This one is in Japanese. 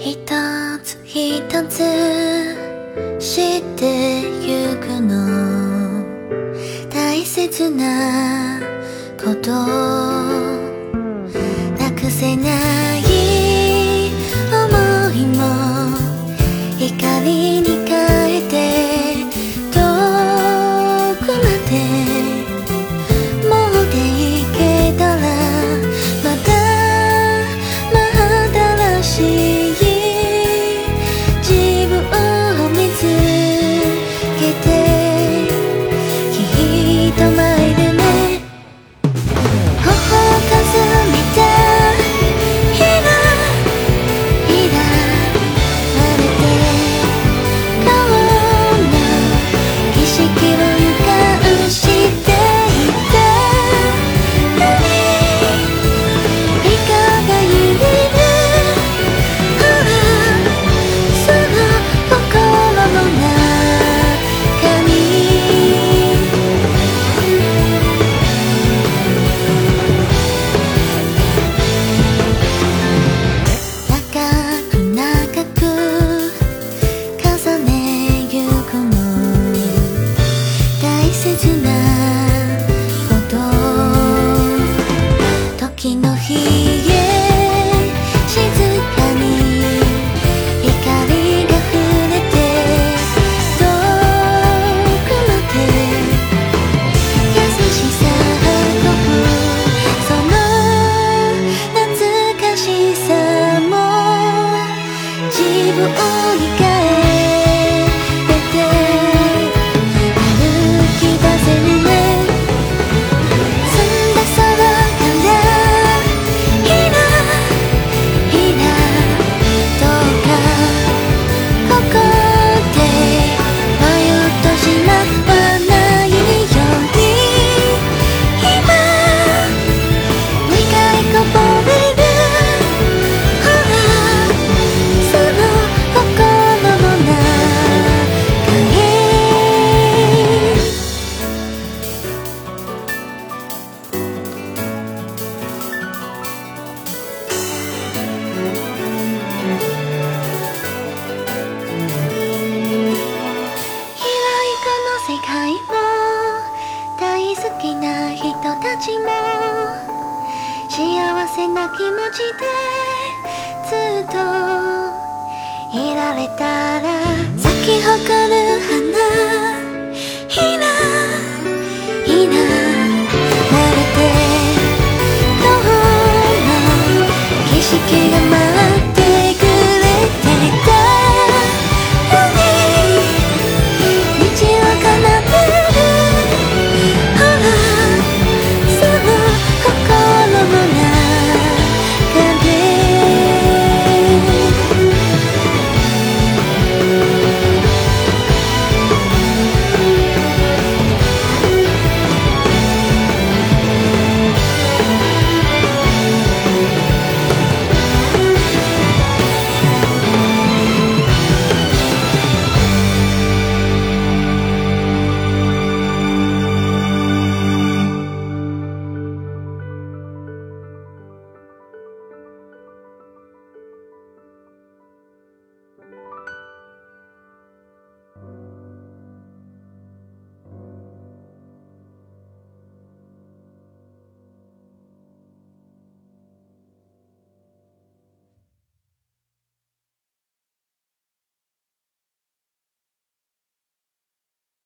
一つ一つつしてゆくの大切なことなくせない思いも光に変な気持ちでずっといられたら咲き誇る花ひなひな慣れてどんな景色が